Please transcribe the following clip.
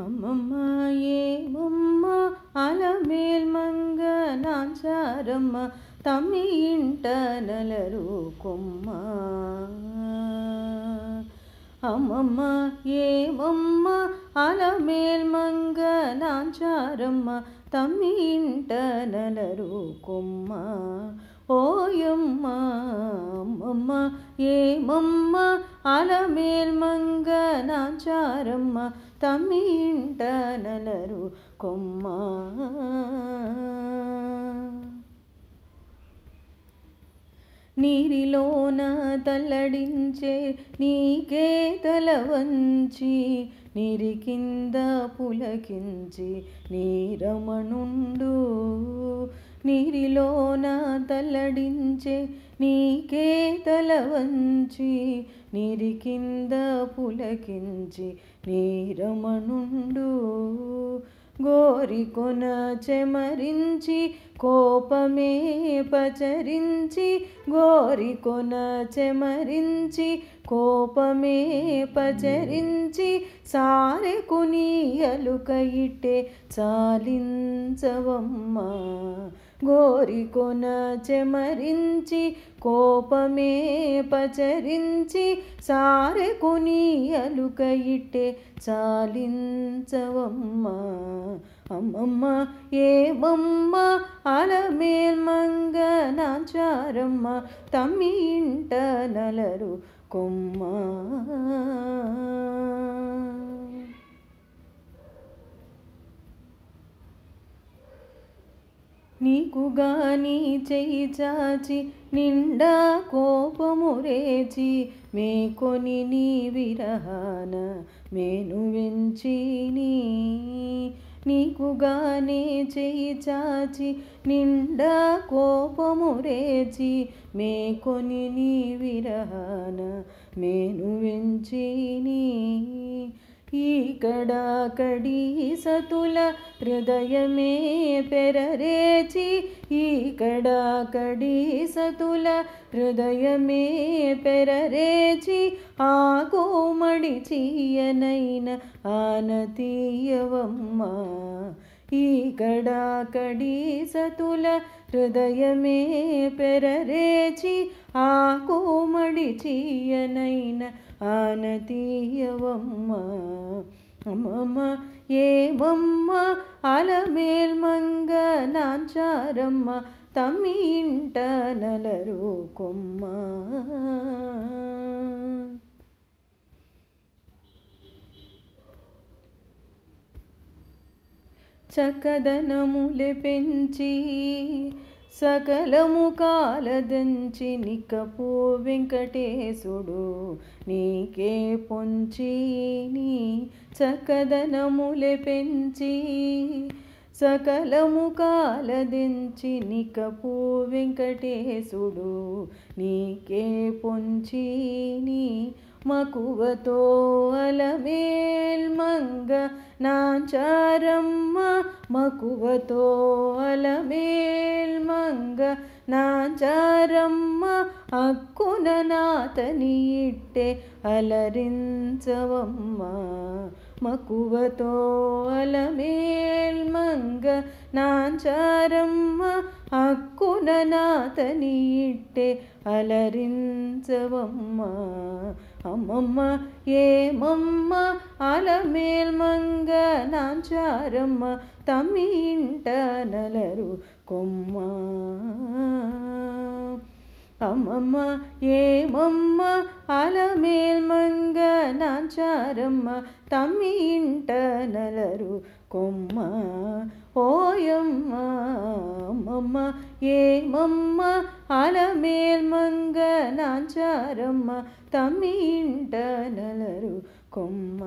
అమ్మమ్మ ఏమమ్మ అలమేల్ మంగ నాంచారమ్మ తమ్మి ఇంట నలరు కొమ్మ అమ్మమ్మ ఏమమ్మ అలమేల్ మంగ నాంచారమ్మ తమ్మి ఇంట నలరు కొమ్మ ఓయమ్మ అమ్మమ్మ ఏమమ్మ అలమేల్ మంగ నాంచారమ్మ తమ్మింట నలరు కొమ్మ. నీరిలోన తల్లడించే నీకే తల వంచి నీరి కింద పులకించి నీరమణుండు నీరిలోన తల్లడించే నీకే తల వంచి నీరి కింద పులకించి నీరమనుండు. గోరికొన చెమరించి కోపమే పచరించి గోరికొన చెమరించి కోపమే పచరించి సారె కునియలుక ఇట్టే చాలించవమ్మ. గోరికొన చెమరించి కోపమే పచరించి సారె కునియలుక ఇట్టే చాలించవమ్మ. అమ్మమ్మ ఏమమ్మ అలమేల్ నాచారమ్మ తమ్మి ఇంట నలరు కొమ్మ. నీకు గాని చెయ్యి చాచి నిండా కోపము రేచి మేకొని నీ విరహాన మేను వెంచి నీ నీకుగానే చేయి చాచి నిండా కోపము రేచి మేకొని నీ విరహాన మేను వెంచిని ఈకడా కడి సతుల హృదయమే పెరరేచి ఈకడా కడి సతుల హృదయమే పెరరేచి ఆ కోమడి చీయనైన ఆనతీయవమ్మా. ఈ కడి సతుల హృదయమే పెరరేచి ఆ కోమడి చీయనైన ఆనతీయవమ్మ. అమ్మమ్మ ఏమమ్మ అలమేల్ మంగ నాంచారమ్మ తమ్మి ఇంట నలరు కొమ్మ చకదనములె పెంచి సకలము కాలదంచి నిక్కపో వెంకటేశుడు నీకే పొంచి నీ చకదనములె పెంచి సకలము కాలదించి నికపు వెంకటేశుడు నీకే పొంచి నీ మకువతో అలమేల్ మంగ నాచారమ్మ మకువతో అలమేల్ మంగ నాచారమ్మ అక్కున నాతని ఇట్టే అలరించవమ్మ. మకువతో అలమేల్ మంగ నాచారమ్మ అక్కున నాతని ఇట్టే అలరించవమ్మ. అమ్మమ్మ ఏమమ్మ అలమేల్ మంగ నాచారమ్మ తమ్మి ఇంట నలరు కొమ్మ అమ్మమ్మ ఏమమ్మ అలమేల్ మంగ నాచారమ్మ తమ్మి ఇంట నలరు కొమ్మ ఓయమ్మ అమ్మమ్మ ఏమమ్మ అలమేల్ మంగ నాచారమ్మ తమ్మి నలరు కొమ్మ.